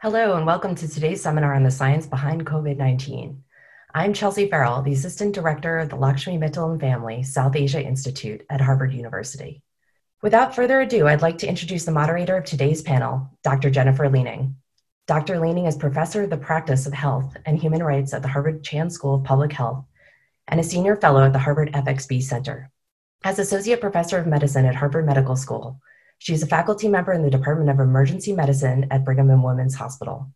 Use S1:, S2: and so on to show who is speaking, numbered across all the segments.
S1: Hello, and welcome to today's seminar on the science behind COVID 19. I'm Chelsea Farrell, the Assistant Director of the Lakshmi Mittal and Family South Asia Institute at Harvard University. Without further ado, I'd like to introduce the moderator of today's panel, Dr. Jennifer Leaning. Dr. Leaning is Professor of the Practice of Health and Human Rights at the Harvard Chan School of Public Health and a Senior Fellow at the Harvard FXB Center. As Associate Professor of Medicine at Harvard Medical School, she is a faculty member in the Department of Emergency Medicine at Brigham and Women's Hospital.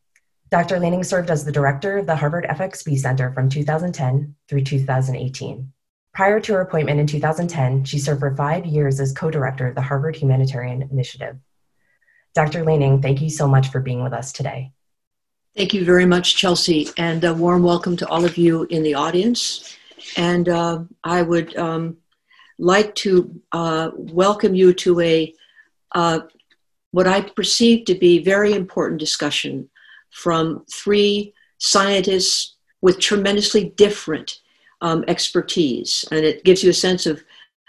S1: Dr. Leaning served as the director of the Harvard FXB Center from 2010 through 2018. Prior to her appointment in 2010, she served for five years as co director of the Harvard Humanitarian Initiative. Dr. Leaning, thank you so much for being with us today.
S2: Thank you very much, Chelsea, and a warm welcome to all of you in the audience. And uh, I would um, like to uh, welcome you to a uh, what I perceive to be very important discussion from three scientists with tremendously different um, expertise. And it gives you a sense of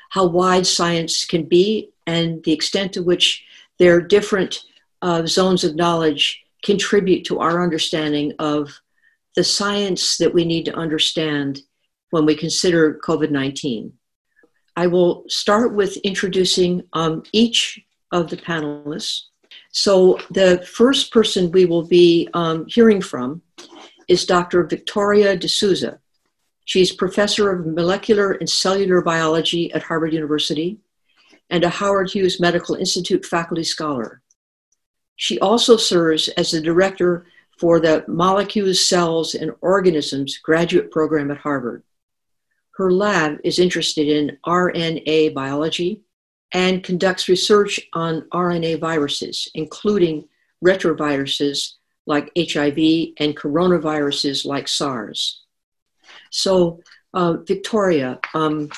S2: how wide science can be and the extent to which their different uh, zones of knowledge contribute to our understanding of the science that we need to understand when we consider COVID 19. I will start with introducing um, each of the panelists. So, the first person we will be um, hearing from is Dr. Victoria D'Souza. She's professor of molecular and cellular biology at Harvard University and a Howard Hughes Medical Institute faculty scholar. She also serves as the director for the Molecules, Cells, and Organisms graduate program at Harvard. Her lab is interested in RNA biology, and conducts research on RNA viruses, including retroviruses like HIV and coronaviruses like SARS. So, uh, Victoria, um,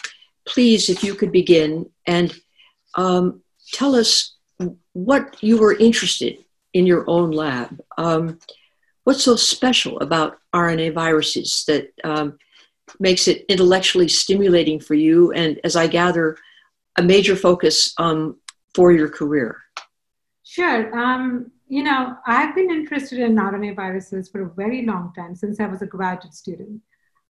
S2: please, if you could begin and um, tell us what you were interested in your own lab. Um, what's so special about RNA viruses that um, makes it intellectually stimulating for you? And as I gather, a major focus um, for your career?
S3: Sure. Um, you know, I've been interested in RNA viruses for a very long time, since I was a graduate student.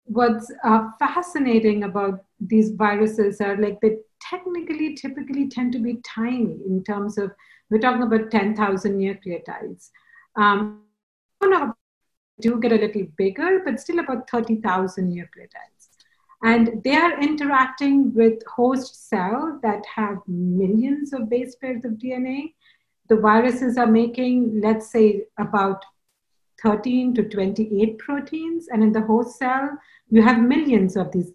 S3: What's uh, fascinating about these viruses are like they technically, typically tend to be tiny in terms of, we're talking about 10,000 nucleotides. Um, do get a little bigger, but still about 30,000 nucleotides and they are interacting with host cells that have millions of base pairs of DNA. The viruses are making, let's say, about 13 to 28 proteins, and in the host cell, you have millions of these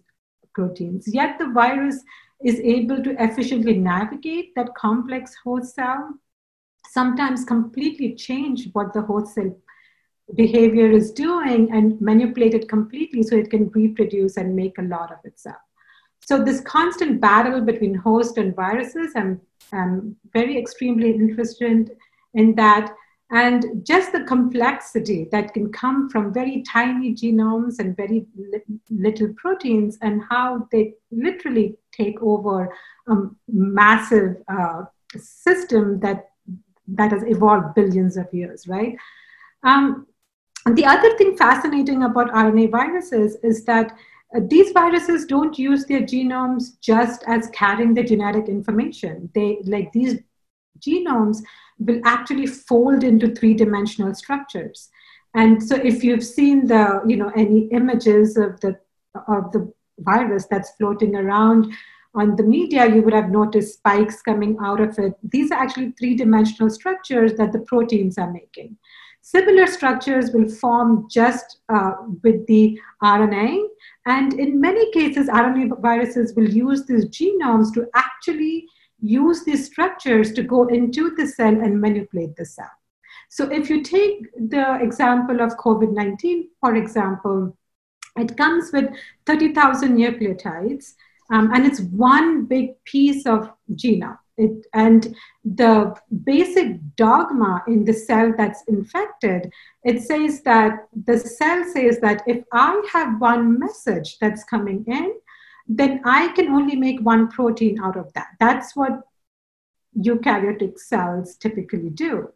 S3: proteins. Yet the virus is able to efficiently navigate that complex host cell, sometimes completely change what the host cell behavior is doing and manipulate it completely so it can reproduce and make a lot of itself. So this constant battle between host and viruses, I'm, I'm very extremely interested in that. And just the complexity that can come from very tiny genomes and very li- little proteins, and how they literally take over a massive uh, system that that has evolved billions of years, right? Um, and the other thing fascinating about RNA viruses is that uh, these viruses don't use their genomes just as carrying the genetic information. They like these genomes will actually fold into three-dimensional structures. And so if you've seen the, you know, any images of the of the virus that's floating around on the media, you would have noticed spikes coming out of it. These are actually three-dimensional structures that the proteins are making. Similar structures will form just uh, with the RNA. And in many cases, RNA viruses will use these genomes to actually use these structures to go into the cell and manipulate the cell. So if you take the example of COVID 19, for example, it comes with 30,000 nucleotides, um, and it's one big piece of genome. It, and the basic dogma in the cell that's infected, it says that the cell says that if I have one message that's coming in, then I can only make one protein out of that. That's what eukaryotic cells typically do.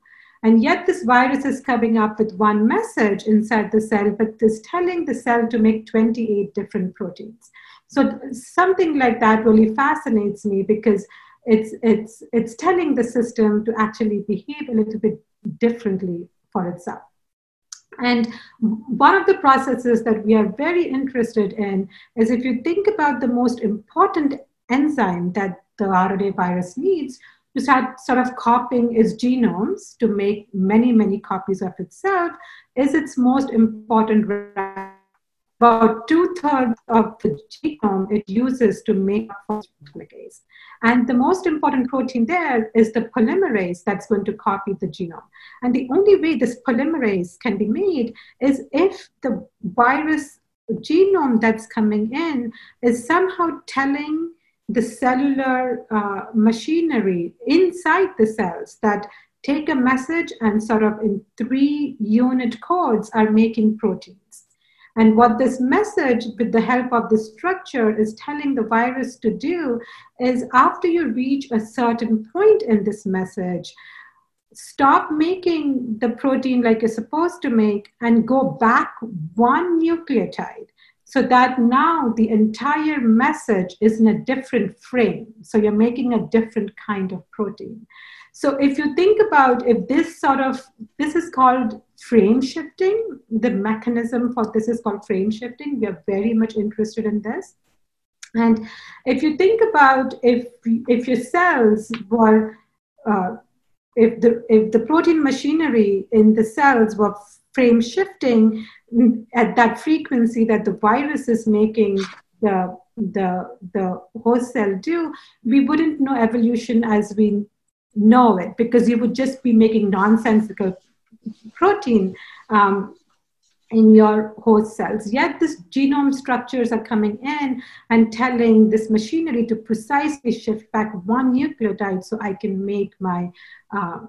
S3: And yet, this virus is coming up with one message inside the cell, but is telling the cell to make 28 different proteins. So, something like that really fascinates me because it's, it's, it's telling the system to actually behave a little bit differently for itself. And one of the processes that we are very interested in is if you think about the most important enzyme that the RNA virus needs to start sort of copying its genomes to make many, many copies of itself, is its most important about two thirds of the genome it uses to make phospholipase. And the most important protein there is the polymerase that's going to copy the genome. And the only way this polymerase can be made is if the virus genome that's coming in is somehow telling the cellular uh, machinery inside the cells that take a message and sort of in three unit codes are making proteins. And what this message, with the help of the structure, is telling the virus to do is after you reach a certain point in this message, stop making the protein like you're supposed to make and go back one nucleotide so that now the entire message is in a different frame. So you're making a different kind of protein. So if you think about if this sort of, this is called frame shifting, the mechanism for this is called frame shifting. We are very much interested in this. And if you think about if, if your cells were, uh, if, the, if the protein machinery in the cells were frame shifting at that frequency that the virus is making the, the, the host cell do, we wouldn't know evolution as we know it because you would just be making nonsensical protein um, in your host cells. Yet, this genome structures are coming in and telling this machinery to precisely shift back one nucleotide so I can make my uh,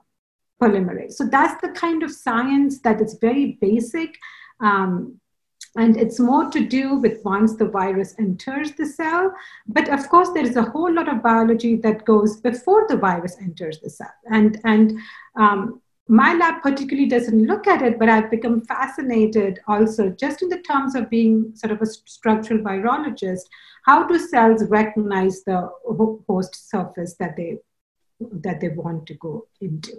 S3: polymerase. So that's the kind of science that is very basic. Um, and it's more to do with once the virus enters the cell. But of course, there is a whole lot of biology that goes before the virus enters the cell. And, and um, my lab particularly doesn't look at it, but I've become fascinated also, just in the terms of being sort of a structural virologist. How do cells recognize the host surface that they that they want to go into?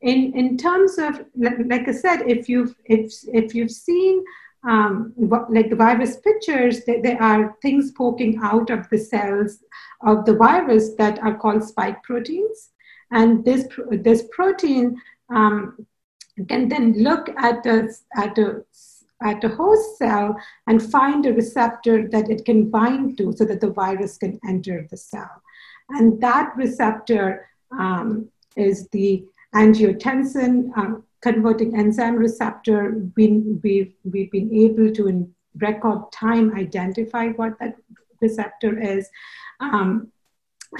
S3: In in terms of like I said, if you've if if you've seen um, like the virus pictures, there, are things poking out of the cells of the virus that are called spike proteins. And this, this protein um, can then look at a, at, a, at a host cell and find a receptor that it can bind to so that the virus can enter the cell. And that receptor um, is the angiotensin um, converting enzyme receptor, we, we, we've been able to, in record time, identify what that receptor is. Um,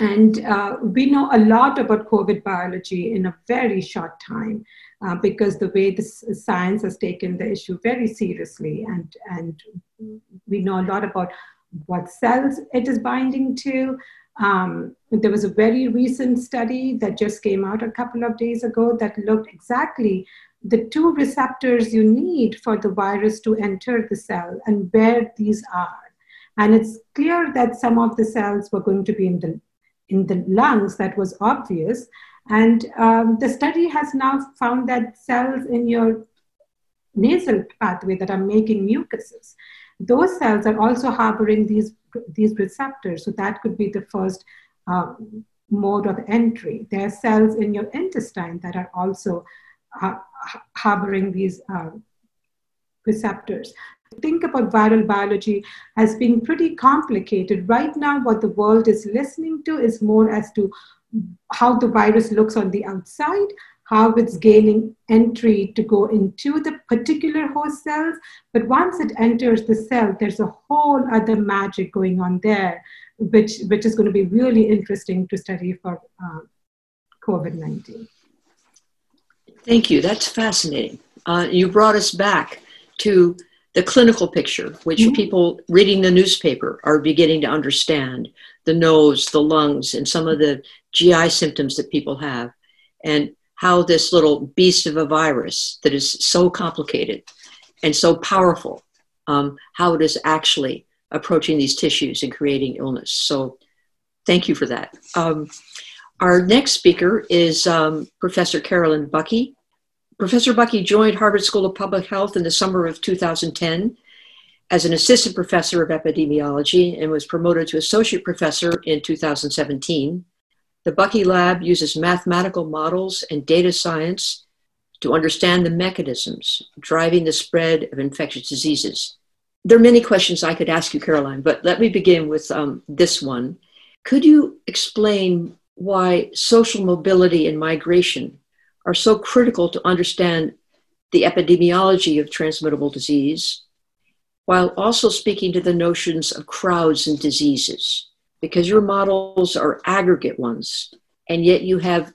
S3: and uh, we know a lot about COVID biology in a very short time uh, because the way the science has taken the issue very seriously. And, and we know a lot about what cells it is binding to. Um, there was a very recent study that just came out a couple of days ago that looked exactly the two receptors you need for the virus to enter the cell and where these are. And it's clear that some of the cells were going to be in the in the lungs, that was obvious. And um, the study has now found that cells in your nasal pathway that are making mucuses, those cells are also harboring these, these receptors. So that could be the first um, mode of entry. There are cells in your intestine that are also uh, harboring these uh, receptors think about viral biology as being pretty complicated. Right now, what the world is listening to is more as to how the virus looks on the outside, how it's gaining entry to go into the particular host cells. But once it enters the cell, there's a whole other magic going on there, which, which is going to be really interesting to study for uh, COVID 19.
S2: Thank you. That's fascinating. Uh, you brought us back to the clinical picture, which mm-hmm. people reading the newspaper are beginning to understand the nose, the lungs, and some of the GI symptoms that people have, and how this little beast of a virus that is so complicated and so powerful, um, how it is actually approaching these tissues and creating illness. So, thank you for that. Um, our next speaker is um, Professor Carolyn Buckee. Professor Buckee joined Harvard School of Public Health in the summer of 2010 as an assistant professor of epidemiology and was promoted to associate professor in 2017. The Buckee Lab uses mathematical models and data science to understand the mechanisms driving the spread of infectious diseases. There are many questions I could ask you, Caroline, but let me begin with um, this one. Could you explain why social mobility and migration are so critical to understand the epidemiology of transmittable disease, while also speaking to the notions of crowds and diseases? Because your models are aggregate ones, and yet you have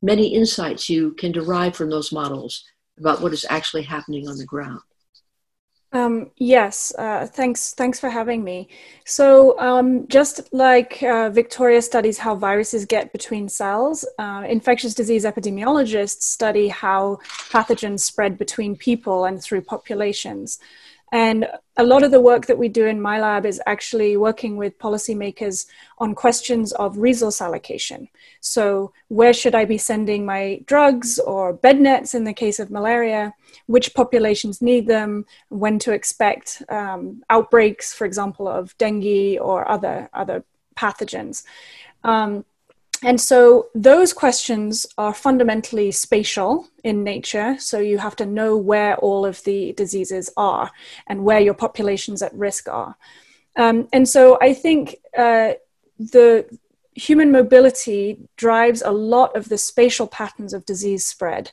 S2: many insights you can derive from those models about what is actually happening on the ground.
S4: Um, yes, uh, thanks. Thanks for having me. So, um, just like uh, Victoria studies how viruses get between cells, uh, infectious disease epidemiologists study how pathogens spread between people and through populations. And a lot of the work that we do in my lab is actually working with policymakers on questions of resource allocation. So, where should I be sending my drugs or bed nets in the case of malaria? Which populations need them? When to expect um, outbreaks, for example, of dengue or other, other pathogens? Um, and so those questions are fundamentally spatial in nature. So you have to know where all of the diseases are and where your populations at risk are. Um, and so I think uh, the human mobility drives a lot of the spatial patterns of disease spread.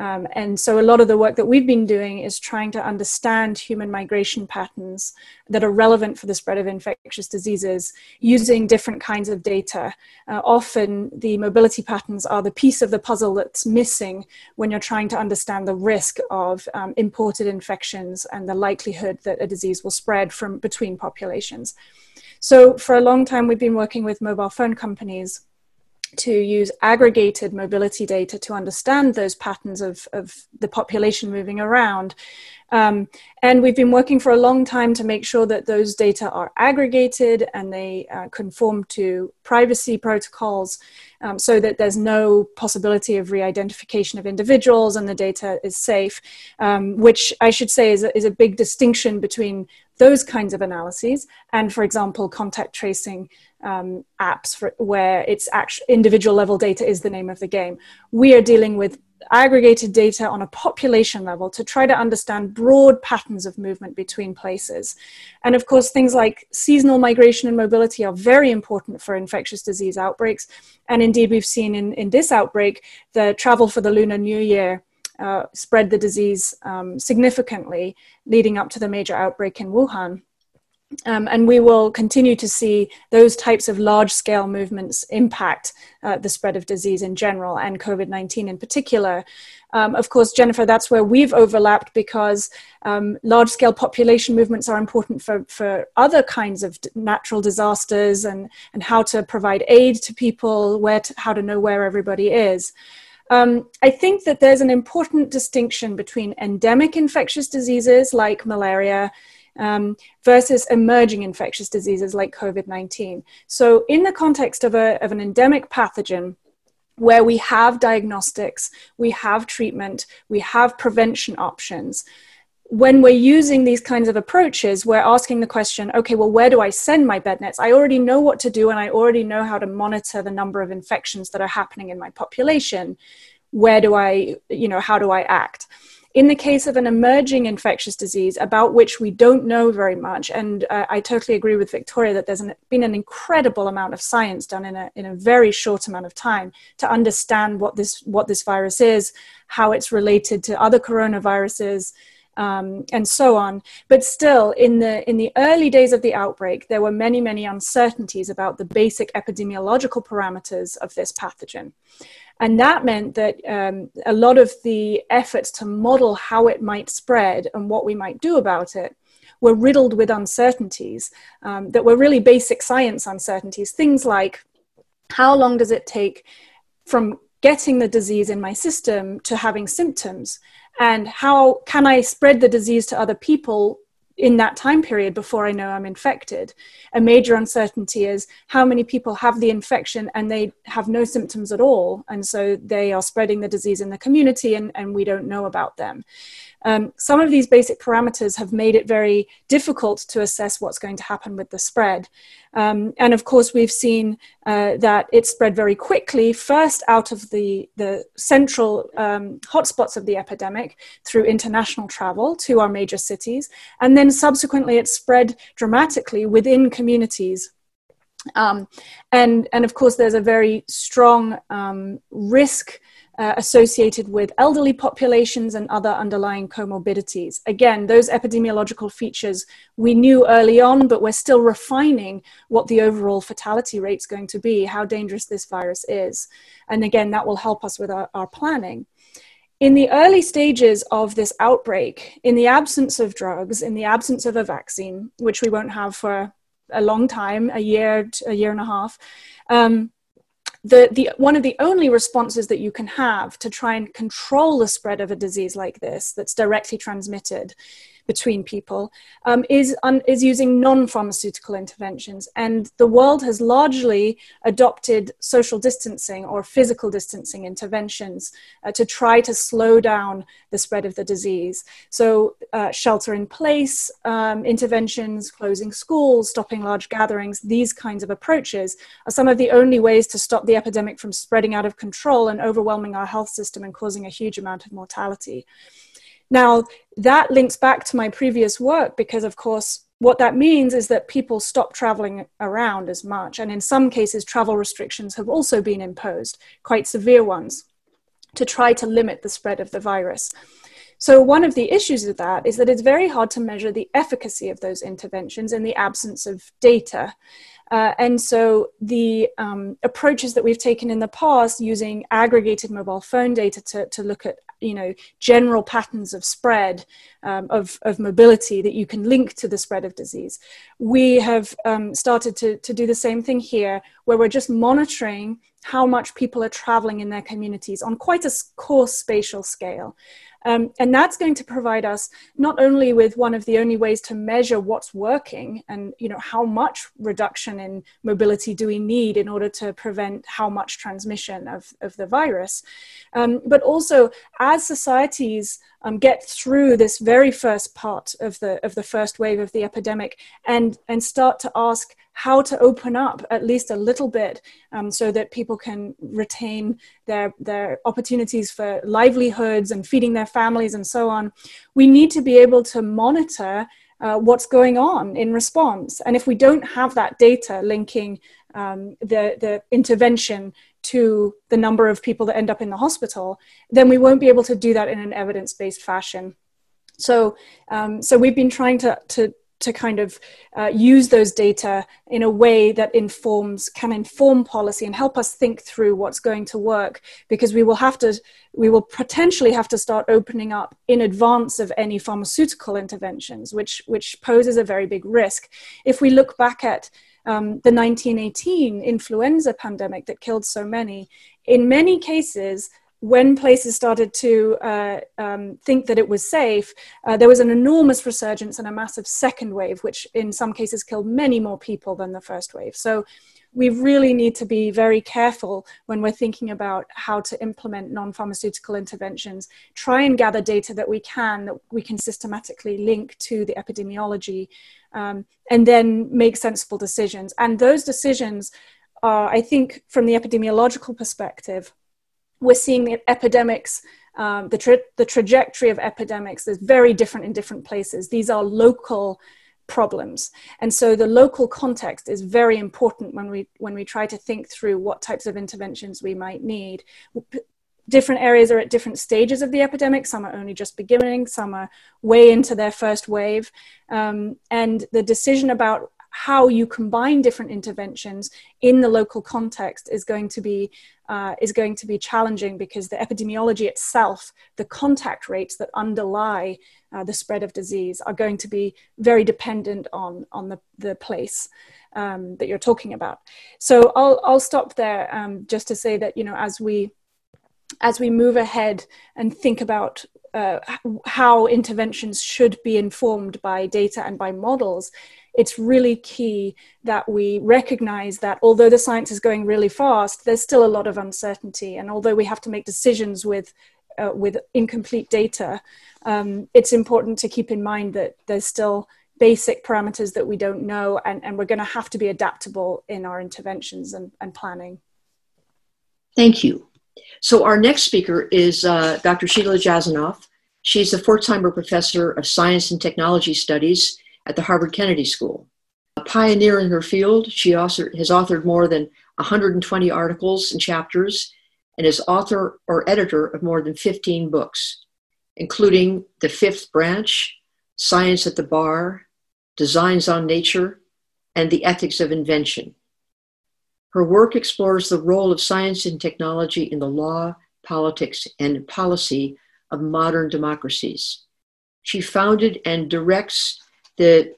S4: Um, and so a lot of the work that we've been doing is trying to understand human migration patterns that are relevant for the spread of infectious diseases using different kinds of data. Uh, often the mobility patterns are the piece of the puzzle that's missing when you're trying to understand the risk of um, imported infections and the likelihood that a disease will spread from between populations. So for a long time, we've been working with mobile phone companies to use aggregated mobility data to understand those patterns of, of the population moving around. Um, and we've been working for a long time to make sure that those data are aggregated and they uh, conform to privacy protocols um, so that there's no possibility of re identification of individuals and the data is safe, um, which I should say is a, is a big distinction between those kinds of analyses and, for example, contact tracing um, apps for, where it's actual individual level data is the name of the game. We are dealing with aggregated data on a population level to try to understand broad patterns of movement between places. And of course, things like seasonal migration and mobility are very important for infectious disease outbreaks. And indeed, we've seen in, in this outbreak the travel for the Lunar New Year uh, spread the disease um, significantly leading up to the major outbreak in Wuhan. Um, and we will continue to see those types of large scale movements impact uh, the spread of disease in general and COVID 19 in particular. Um, of course, Jennifer, that's where we've overlapped because um, large scale population movements are important for, for other kinds of natural disasters and, and how to provide aid to people, where to, how to know where everybody is. Um, I think that there's an important distinction between endemic infectious diseases like malaria um, versus emerging infectious diseases like COVID 19. So, in the context of, a, of an endemic pathogen, where we have diagnostics, we have treatment, we have prevention options. When we're using these kinds of approaches, we're asking the question okay, well, where do I send my bed nets? I already know what to do and I already know how to monitor the number of infections that are happening in my population. Where do I, you know, how do I act? In the case of an emerging infectious disease about which we don't know very much, and uh, I totally agree with Victoria that there's an, been an incredible amount of science done in a, in a very short amount of time to understand what this, what this virus is, how it's related to other coronaviruses, um, and so on. But still, in the in the early days of the outbreak, there were many many uncertainties about the basic epidemiological parameters of this pathogen. And that meant that um, a lot of the efforts to model how it might spread and what we might do about it were riddled with uncertainties um, that were really basic science uncertainties. Things like how long does it take from getting the disease in my system to having symptoms and how can i spread the disease to other people in that time period before I know I'm infected. A major uncertainty is how many people have the infection and they have no symptoms at all. And so they are spreading the disease in the community and, and we don't know about them. Um, some of these basic parameters have made it very difficult to assess what's going to happen with the spread. Um, and of course, we've seen uh, that it spread very quickly, first out of the, the central um, hotspots of the epidemic through international travel to our major cities. And then subsequently, it spread dramatically within communities. Um, and, and of course, there's a very strong um, risk uh, associated with elderly populations and other underlying comorbidities. Again, those epidemiological features we knew early on, but we're still refining what the overall fatality rate is going to be, how dangerous this virus is. And again, that will help us with our, our planning. In the early stages of this outbreak, in the absence of drugs, in the absence of a vaccine, which we won't have for a long time, a year, a year and a half, um, the, the one of the only responses that you can have to try and control the spread of a disease like this that's directly transmitted between people um, is, un, is using non pharmaceutical interventions. And the world has largely adopted social distancing or physical distancing interventions uh, to try to slow down the spread of the disease. So, uh, shelter in place um, interventions, closing schools, stopping large gatherings, these kinds of approaches are some of the only ways to stop the epidemic from spreading out of control and overwhelming our health system and causing a huge amount of mortality. Now, that links back to my previous work because, of course, what that means is that people stop traveling around as much. And in some cases, travel restrictions have also been imposed, quite severe ones, to try to limit the spread of the virus. So, one of the issues with that is that it's very hard to measure the efficacy of those interventions in the absence of data. Uh, and so the um, approaches that we've taken in the past using aggregated mobile phone data to, to look at you know general patterns of spread um, of, of mobility that you can link to the spread of disease. We have um, started to, to do the same thing here where we're just monitoring how much people are traveling in their communities on quite a coarse spatial scale. Um, and that's going to provide us not only with one of the only ways to measure what's working and you know how much reduction in mobility do we need in order to prevent how much transmission of, of the virus, um, but also as societies um, get through this very first part of the of the first wave of the epidemic and and start to ask how to open up at least a little bit um, so that people can retain their their opportunities for livelihoods and feeding their families and so on we need to be able to monitor uh, what's going on in response and if we don't have that data linking um, the the intervention to the number of people that end up in the hospital, then we won't be able to do that in an evidence based fashion. So, um, so we've been trying to, to, to kind of uh, use those data in a way that informs can inform policy and help us think through what's going to work because we will have to we will potentially have to start opening up in advance of any pharmaceutical interventions which which poses a very big risk. If we look back at um, the 1918 influenza pandemic that killed so many, in many cases, when places started to uh, um, think that it was safe, uh, there was an enormous resurgence and a massive second wave, which in some cases killed many more people than the first wave. So we really need to be very careful when we're thinking about how to implement non pharmaceutical interventions. Try and gather data that we can, that we can systematically link to the epidemiology, um, and then make sensible decisions. And those decisions are, I think, from the epidemiological perspective, we're seeing the epidemics. Um, the, tra- the trajectory of epidemics is very different in different places. These are local problems and so the local context is very important when we when we try to think through what types of interventions we might need different areas are at different stages of the epidemic some are only just beginning some are way into their first wave um, and the decision about how you combine different interventions in the local context is going to be uh, is going to be challenging because the epidemiology itself, the contact rates that underlie uh, the spread of disease, are going to be very dependent on on the the place um, that you're talking about. So I'll I'll stop there um, just to say that you know as we as we move ahead and think about uh, how interventions should be informed by data and by models, it's really key that we recognize that although the science is going really fast, there's still a lot of uncertainty. And although we have to make decisions with, uh, with incomplete data, um, it's important to keep in mind that there's still basic parameters that we don't know, and, and we're going to have to be adaptable in our interventions and, and planning.
S2: Thank you. So, our next speaker is uh, Dr. Sheila Jasanoff. She's the Pforzheimer Professor of Science and Technology Studies at the Harvard Kennedy School. A pioneer in her field, she also has authored more than 120 articles and chapters and is author or editor of more than 15 books, including The Fifth Branch, Science at the Bar, Designs on Nature, and The Ethics of Invention. Her work explores the role of science and technology in the law, politics, and policy of modern democracies. She founded and directs the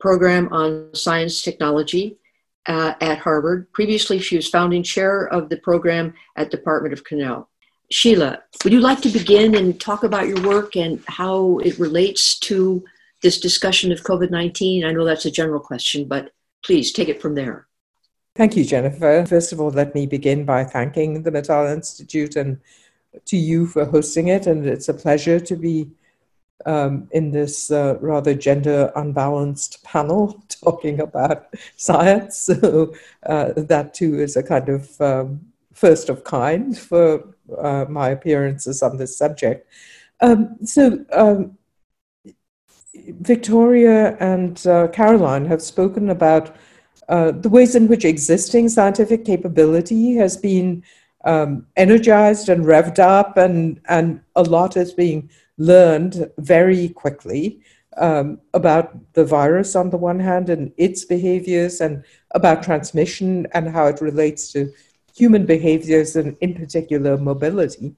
S2: program on science technology uh, at Harvard. Previously, she was founding chair of the program at Department of Cornell. Sheila, would you like to begin and talk about your work and how it relates to this discussion of COVID 19? I know that's a general question, but please take it from there.
S5: Thank you, Jennifer. First of all, let me begin by thanking the Mittal Institute and to you for hosting it. And it's a pleasure to be um, in this uh, rather gender unbalanced panel talking about science. So uh, that too is a kind of um, first of kind for uh, my appearances on this subject. Um, so um, Victoria and uh, Caroline have spoken about uh, the ways in which existing scientific capability has been um, energized and revved up, and, and a lot is being learned very quickly um, about the virus on the one hand and its behaviors, and about transmission and how it relates to human behaviors and, in particular, mobility.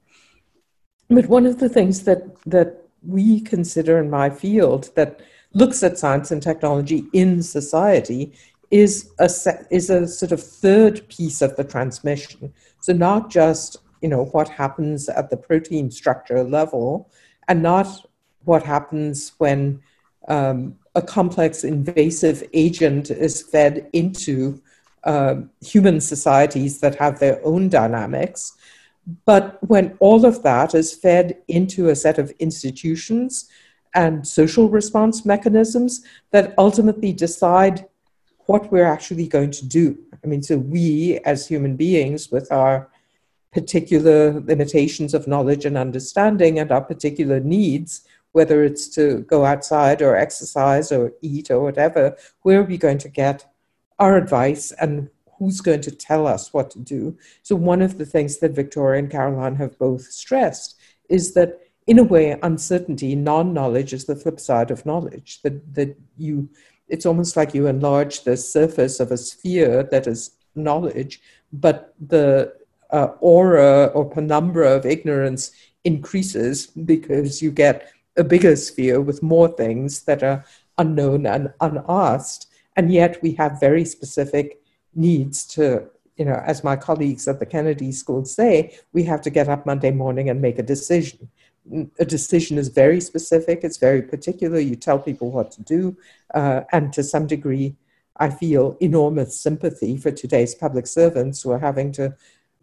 S5: But one of the things that, that we consider in my field that looks at science and technology in society is a is a sort of third piece of the transmission. So not just you know what happens at the protein structure level, and not what happens when um, a complex invasive agent is fed into uh, human societies that have their own dynamics. But when all of that is fed into a set of institutions and social response mechanisms that ultimately decide what we're actually going to do. I mean, so we as human beings, with our particular limitations of knowledge and understanding and our particular needs, whether it's to go outside or exercise or eat or whatever, where are we going to get our advice and who's going to tell us what to do? So, one of the things that Victoria and Caroline have both stressed is that, in a way, uncertainty, non knowledge is the flip side of knowledge, that, that you it's almost like you enlarge the surface of a sphere that is knowledge, but the uh, aura or penumbra of ignorance increases because you get a bigger sphere with more things that are unknown and unasked. And yet we have very specific needs to, you know, as my colleagues at the Kennedy School say, we have to get up Monday morning and make a decision a decision is very specific, it's very particular. You tell people what to do. Uh, and to some degree, I feel enormous sympathy for today's public servants who are having to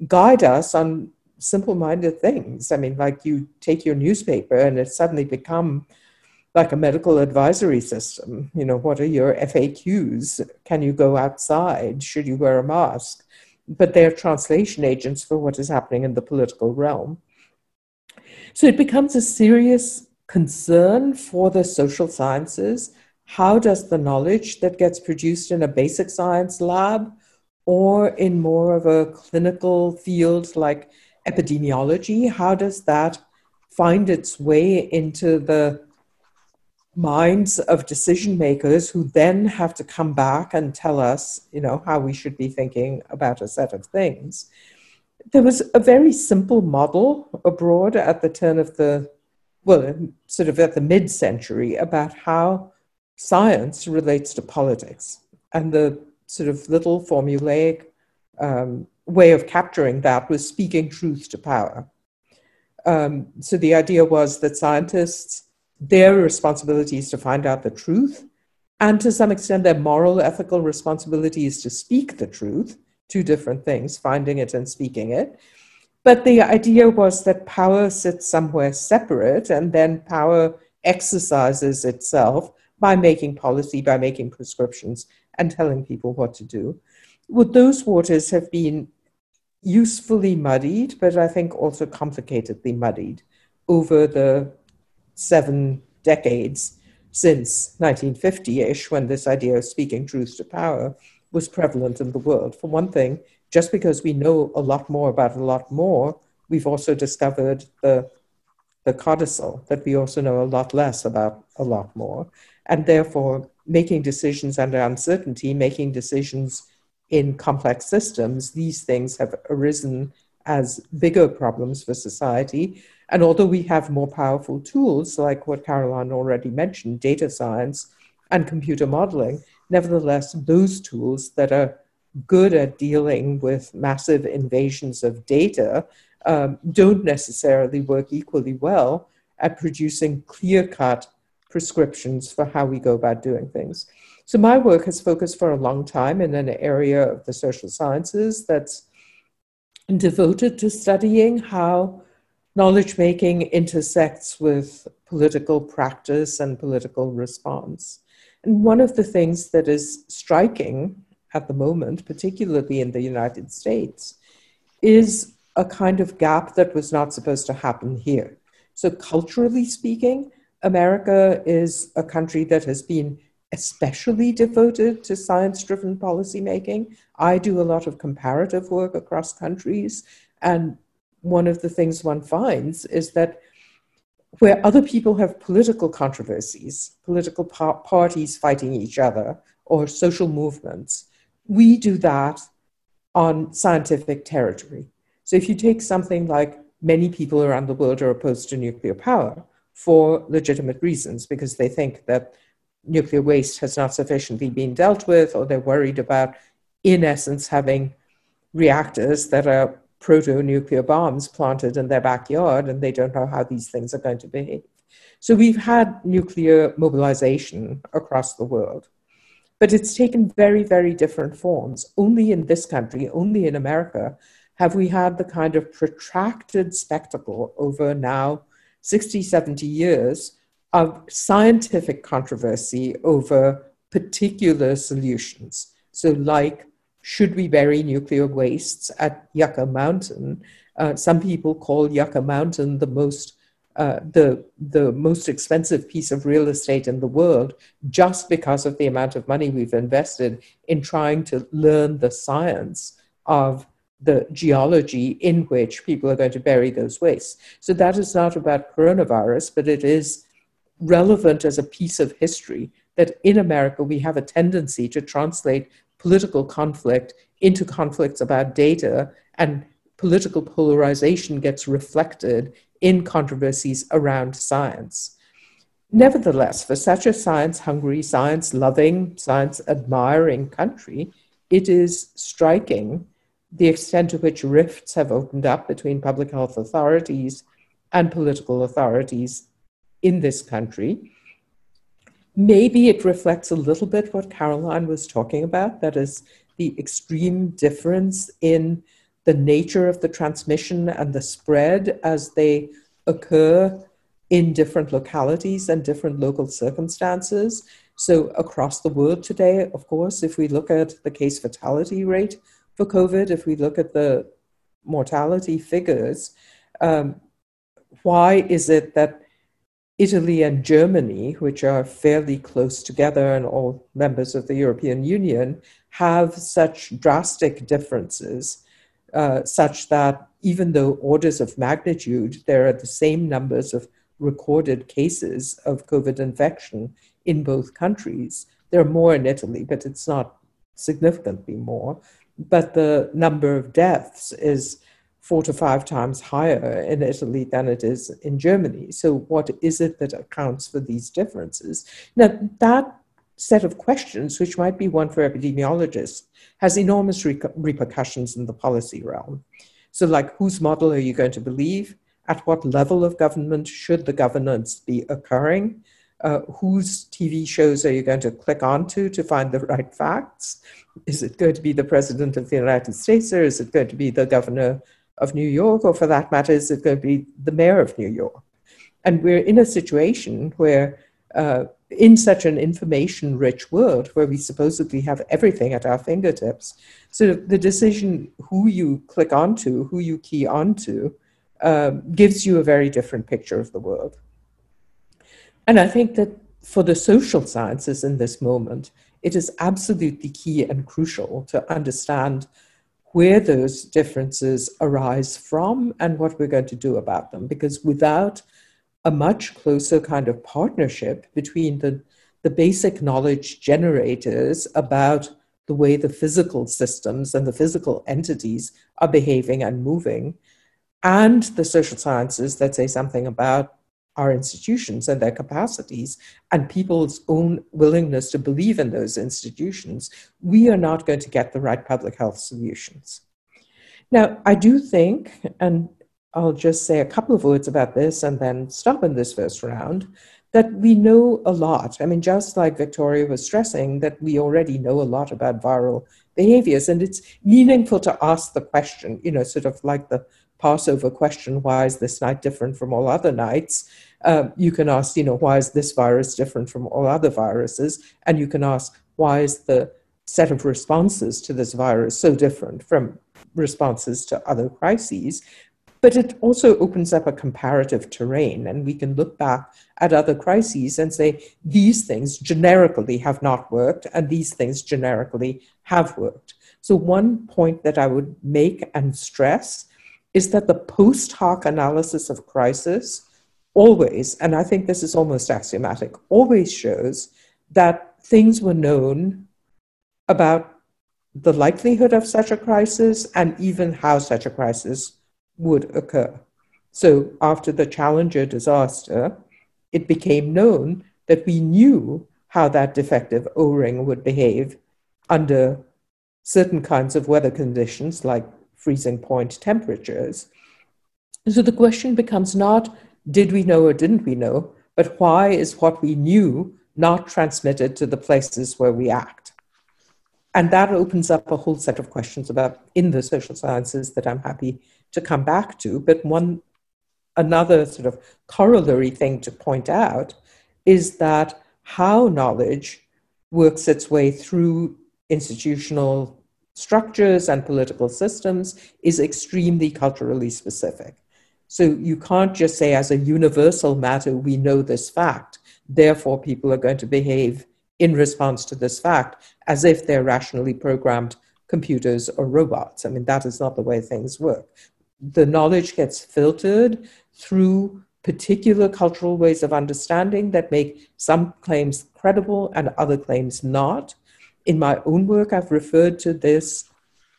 S5: guide us on simple minded things. I mean, like you take your newspaper and it's suddenly become like a medical advisory system. You know, what are your FAQs? Can you go outside? Should you wear a mask? But they're translation agents for what is happening in the political realm. So it becomes a serious concern for the social sciences. How does the knowledge that gets produced in a basic science lab or in more of a clinical field like epidemiology, how does that find its way into the minds of decision makers who then have to come back and tell us, you know, how we should be thinking about a set of things there was a very simple model abroad at the turn of the, well, sort of at the mid century about how science relates to politics. And the sort of little formulaic um, way of capturing that was speaking truth to power. um, so the idea was that scientists, their responsibility is to find out the truth, and to some extent, their moral, ethical responsibility is to speak the truth. Two different things, finding it and speaking it. But the idea was that power sits somewhere separate, and then power exercises itself by making policy, by making prescriptions, and telling people what to do. Would those waters have been usefully muddied, but I think also complicatedly muddied over the seven decades since 1950 ish, when this idea of speaking truth to power was prevalent in the world. For one thing, just because we know a lot more about a lot more, we've also discovered the, the codicil, that we also know a lot less about a lot more. And therefore, making decisions under uncertainty, making decisions in complex systems, these things have arisen as bigger problems for society. And although we have more powerful tools, like what Caroline already mentioned, data science and computer modeling, nevertheless, those tools that are good at dealing with massive invasions of data um, don't necessarily work equally well at producing clear cut prescriptions for how we go about doing things. So my work has focused for a long time in an area of the social sciences that's devoted to studying how knowledge making intersects with political practice and political response. One of the things that is striking at the moment, particularly in the United States, is a kind of gap that was not supposed to happen here. So, culturally speaking, America is a country that has been especially devoted to science driven policymaking. I do a lot of comparative work across countries, and one of the things one finds is that where other people have political controversies, political par- parties fighting each other, or social movements, we do that on scientific territory. So if you take something like many people around the world are opposed to nuclear power for legitimate reasons, because they think that nuclear waste has not sufficiently been dealt with, or they're worried about, in essence, having reactors that are proto nuclear bombs planted in their backyard, and they don't know how these things are going to behave. So we've had nuclear mobilization across the world, but it's taken very, very different forms. Only in this country, only in America, have we had the kind of protracted spectacle over now 60, 70 years of scientific controversy over particular solutions. So, like, should we bury nuclear wastes at Yucca Mountain? Uh, some people call Yucca Mountain the most uh, the the most expensive piece of real estate in the world, just because of the amount of money we've invested in trying to learn the science of the geology in which people are going to bury those wastes. So that is not about coronavirus, but it is relevant as a piece of history that in America we have a tendency to translate political conflict into conflicts about data, and political polarization gets reflected in controversies around science. Nevertheless, for such a science hungry, science loving, science admiring country, it is striking the extent to which rifts have opened up between public health authorities and political authorities in this country. Maybe it reflects a little bit what Caroline was talking about that is, the extreme difference in the nature of the transmission and the spread as they occur in different localities and different local circumstances. So, across the world today, of course, if we look at the case fatality rate for COVID, if we look at the mortality figures, um, why is it that Italy and Germany, which are fairly close together and all members of the European Union, have such drastic differences, uh, such that even though orders of magnitude, there are the same numbers of recorded cases of COVID infection in both countries. There are more in Italy, but it's not significantly more. But the number of deaths is four to five times higher in Italy than it is in Germany. So, what is it that accounts for these differences? Now, that set of questions, which might be one for epidemiologists, has enormous re- repercussions in the policy realm. So, like, whose model are you going to believe? at what level of government should the governance be occurring? Uh, whose TV shows are you going to click onto to find the right facts? Is it going to be the President of the United States or is it going to be the Governor of New York? Or for that matter, is it going to be the Mayor of New York? And we're in a situation where, uh, in such an information rich world where we supposedly have everything at our fingertips, so the decision who you click onto, who you key onto, um, gives you a very different picture of the world. And I think that for the social sciences in this moment, it is absolutely key and crucial to understand where those differences arise from and what we're going to do about them. Because without a much closer kind of partnership between the, the basic knowledge generators about the way the physical systems and the physical entities are behaving and moving, and the social sciences that say something about our institutions and their capacities and people's own willingness to believe in those institutions, we are not going to get the right public health solutions. Now, I do think, and I'll just say a couple of words about this and then stop in this first round, that we know a lot. I mean, just like Victoria was stressing, that we already know a lot about viral behaviors, and it's meaningful to ask the question, you know, sort of like the Passover question, why is this night different from all other nights? Um, you can ask, you know, why is this virus different from all other viruses? And you can ask, why is the set of responses to this virus so different from responses to other crises? But it also opens up a comparative terrain, and we can look back at other crises and say, these things generically have not worked, and these things generically have worked. So, one point that I would make and stress is that the post hoc analysis of crisis always, and I think this is almost axiomatic, always shows that things were known about the likelihood of such a crisis and even how such a crisis would occur. So after the Challenger disaster, it became known that we knew how that defective O ring would behave under certain kinds of weather conditions, like freezing point temperatures. So the question becomes not did we know or didn't we know, but why is what we knew not transmitted to the places where we act? And that opens up a whole set of questions about in the social sciences that I'm happy to come back to. But one another sort of corollary thing to point out is that how knowledge works its way through institutional structures and political systems is extremely culturally specific. So you can't just say, as a universal matter, we know this fact, therefore people are going to behave in response to this fact as if they're rationally programmed computers or robots. I mean, that is not the way things work. The knowledge gets filtered through particular cultural ways of understanding that make some claims credible and other claims not in my own work, I've referred to this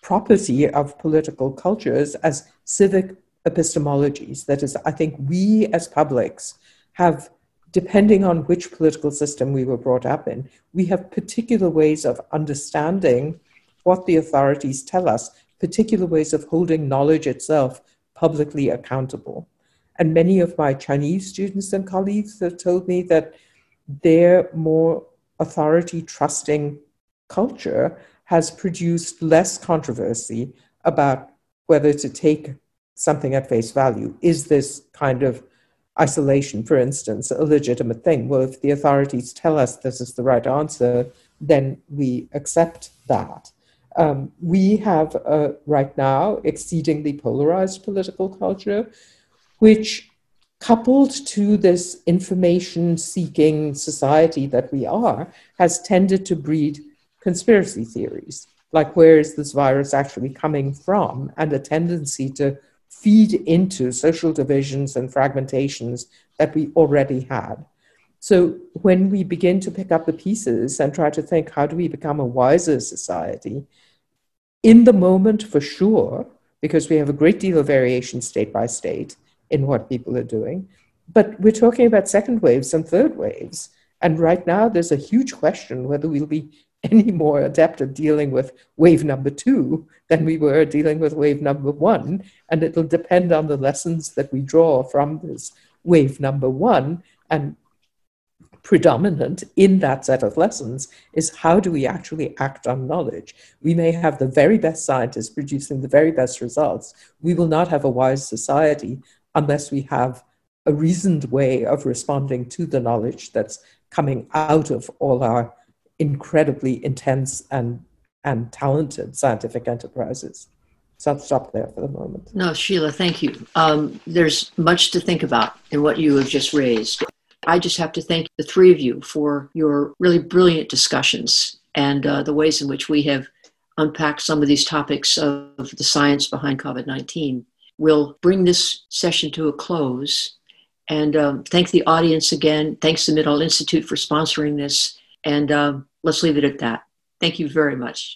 S5: property of political cultures as civic epistemologies. That is, I think we as publics have, depending on which political system we were brought up in, we have particular ways of understanding what the authorities tell us, particular ways of holding knowledge itself publicly accountable. And many of my Chinese students and colleagues have told me that their more authority trusting culture has produced less controversy about whether to take something at face value. Is this kind of isolation, for instance, a legitimate thing? Well, if the authorities tell us this is the right answer, then we accept that. Um, we have uh, right now exceedingly polarized political culture, which coupled to this information seeking society that we are, has tended to breed conspiracy theories, like where is this virus actually coming from, and a tendency to feed into social divisions and fragmentations that we already had. So when we begin to pick up the pieces and try to think, how do we become a wiser society? In the moment, for sure, because we have a great deal of variation state by state in what people are doing. But we're talking about second waves and third waves. And right now, there's a huge question whether we'll be any more adept at dealing with wave number two than we were dealing with wave number one. And it'll depend on the lessons that we draw from this wave number one. And predominant in that set of lessons is how do we actually act on knowledge? We may have the very best scientists producing the very best results. We will not have a wise society unless we have a reasoned way of responding to the knowledge that's coming out of all our incredibly intense and, and talented scientific enterprises. So I'll stop there for the moment.
S2: No, Sheila, thank you. Um, there's much to think about in what you have just raised. I just have to thank the three of you for your really brilliant discussions and uh, the ways in which we have unpacked some of these topics of the science behind COVID 19. We'll bring this session to a close and um, thank the audience again. Thanks to the Mittal Institute for sponsoring this. And um, let's leave it at that. Thank you very much.